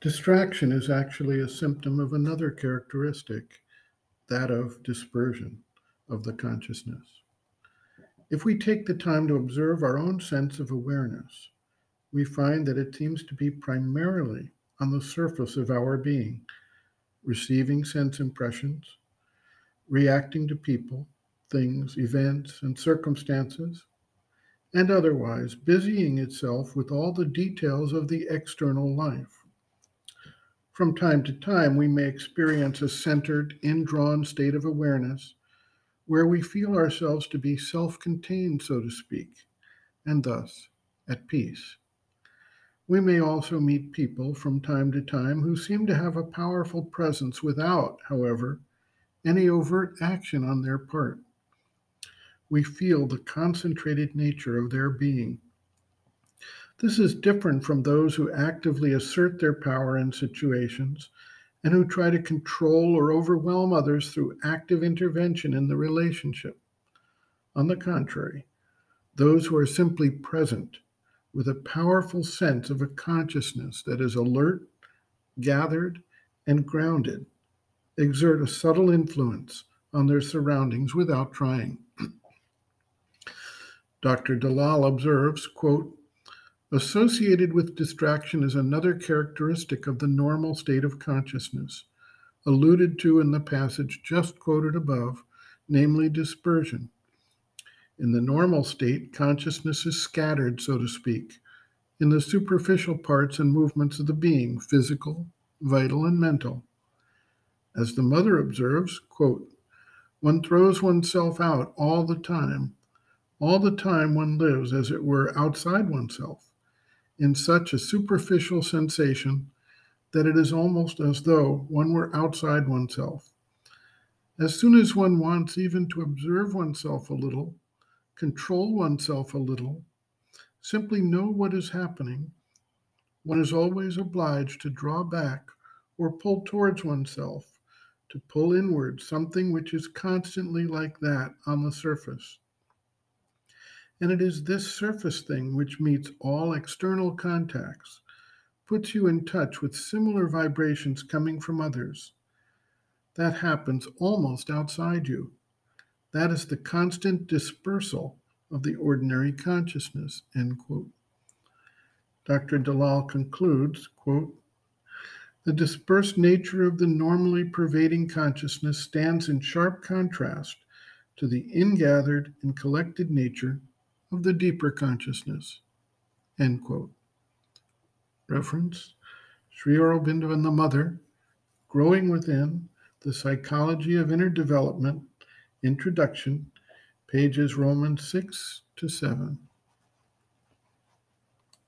Distraction is actually a symptom of another characteristic, that of dispersion of the consciousness. If we take the time to observe our own sense of awareness, we find that it seems to be primarily on the surface of our being, receiving sense impressions, reacting to people, things, events, and circumstances, and otherwise busying itself with all the details of the external life. From time to time, we may experience a centered, indrawn state of awareness where we feel ourselves to be self contained, so to speak, and thus at peace. We may also meet people from time to time who seem to have a powerful presence without, however, any overt action on their part. We feel the concentrated nature of their being this is different from those who actively assert their power in situations and who try to control or overwhelm others through active intervention in the relationship. On the contrary, those who are simply present with a powerful sense of a consciousness that is alert, gathered, and grounded exert a subtle influence on their surroundings without trying. Dr. Dalal observes, quote, Associated with distraction is another characteristic of the normal state of consciousness, alluded to in the passage just quoted above, namely dispersion. In the normal state, consciousness is scattered, so to speak, in the superficial parts and movements of the being, physical, vital, and mental. As the mother observes, quote, one throws oneself out all the time. All the time one lives, as it were, outside oneself in such a superficial sensation that it is almost as though one were outside oneself. As soon as one wants even to observe oneself a little, control oneself a little, simply know what is happening, one is always obliged to draw back or pull towards oneself, to pull inward something which is constantly like that on the surface. And it is this surface thing which meets all external contacts, puts you in touch with similar vibrations coming from others. That happens almost outside you. That is the constant dispersal of the ordinary consciousness. End quote. Dr. Dalal concludes, quote, the dispersed nature of the normally pervading consciousness stands in sharp contrast to the ingathered and collected nature of the deeper consciousness. End quote. Reference Sri Aurobindo and the Mother, Growing Within, The Psychology of Inner Development, Introduction, pages Romans 6 to 7.